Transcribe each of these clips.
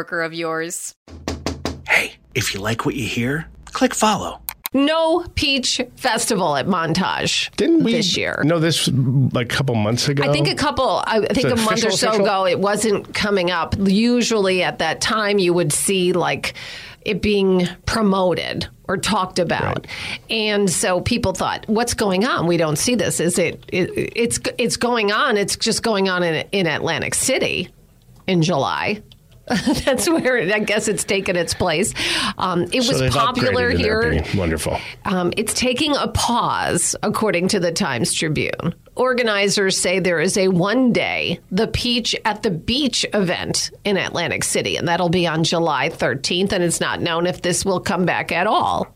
of yours. Hey, if you like what you hear, click follow. No Peach Festival at Montage Didn't we this year. No, this like a couple months ago? I think a couple, I think it a month or so official? ago, it wasn't coming up. Usually at that time, you would see like it being promoted or talked about. And so people thought, what's going on? We don't see this. Is it, it it's, it's going on. It's just going on in, in Atlantic City in July. That's where it, I guess it's taken its place. Um, it So was popular here. Wonderful. Um, it's taking a pause, according to the Times Tribune. Organizers say there is a one day, the Peach at the Beach event in Atlantic City, and that'll be on July 13th, and it's not known if this will come back at all.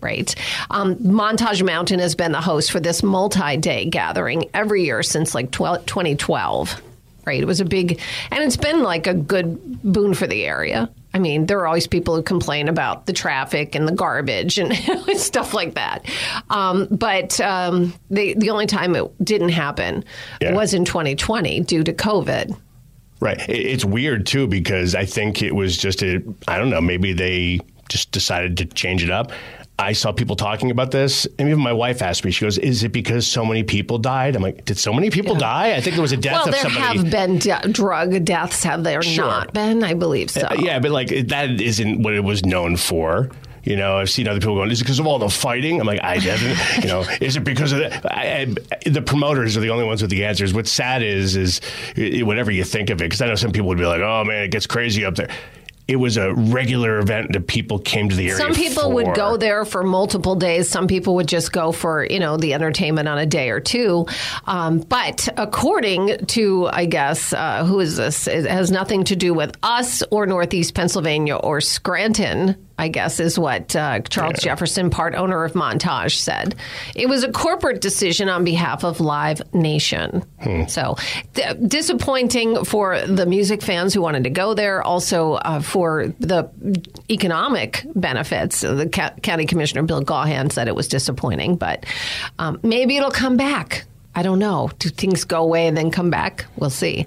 Right. Um, Montage Mountain has been the host for this multi day gathering every year since like 12, 2012. Right. It was a big, and it's been like a good boon for the area. I mean, there are always people who complain about the traffic and the garbage and stuff like that. Um, but um, the, the only time it didn't happen Yeah. was in 2020 due to COVID. Right. It's weird too because I think it was just a I don't know, maybe they just decided to change it up. I saw people talking about this, and even my wife asked me. She goes, "Is it because so many people died?" I'm like, "Did so many people die?" I think there was a death well, of there somebody. have been de- drug deaths, have there Sure. not been? I believe so. Uh, yeah, but like that isn't what it was known for. You know, I've seen other people going, is it because of all the fighting? I'm like, I didn't. you know, is it because of that? I, I, the promoters are the only ones with the answers. What's sad is, is whatever you think of it, because I know some people would be like, oh man, it gets crazy up there. It was a regular event that people came to the area. Some people would go there for multiple days. Some people would just go for you know the entertainment on a day or two. Um, but according to I guess uh, who is this? It has nothing to do with us or Northeast Pennsylvania or Scranton. I guess is what uh, Charles Jefferson, part owner of Montage, said. It was a corporate decision on behalf of Live Nation. So d- disappointing for the music fans who wanted to go there. Also uh, for the economic benefits. The ca- county commissioner Bill Gaughan said it was disappointing, but um, maybe it'll come back. I don't know. Do things go away and then come back? We'll see.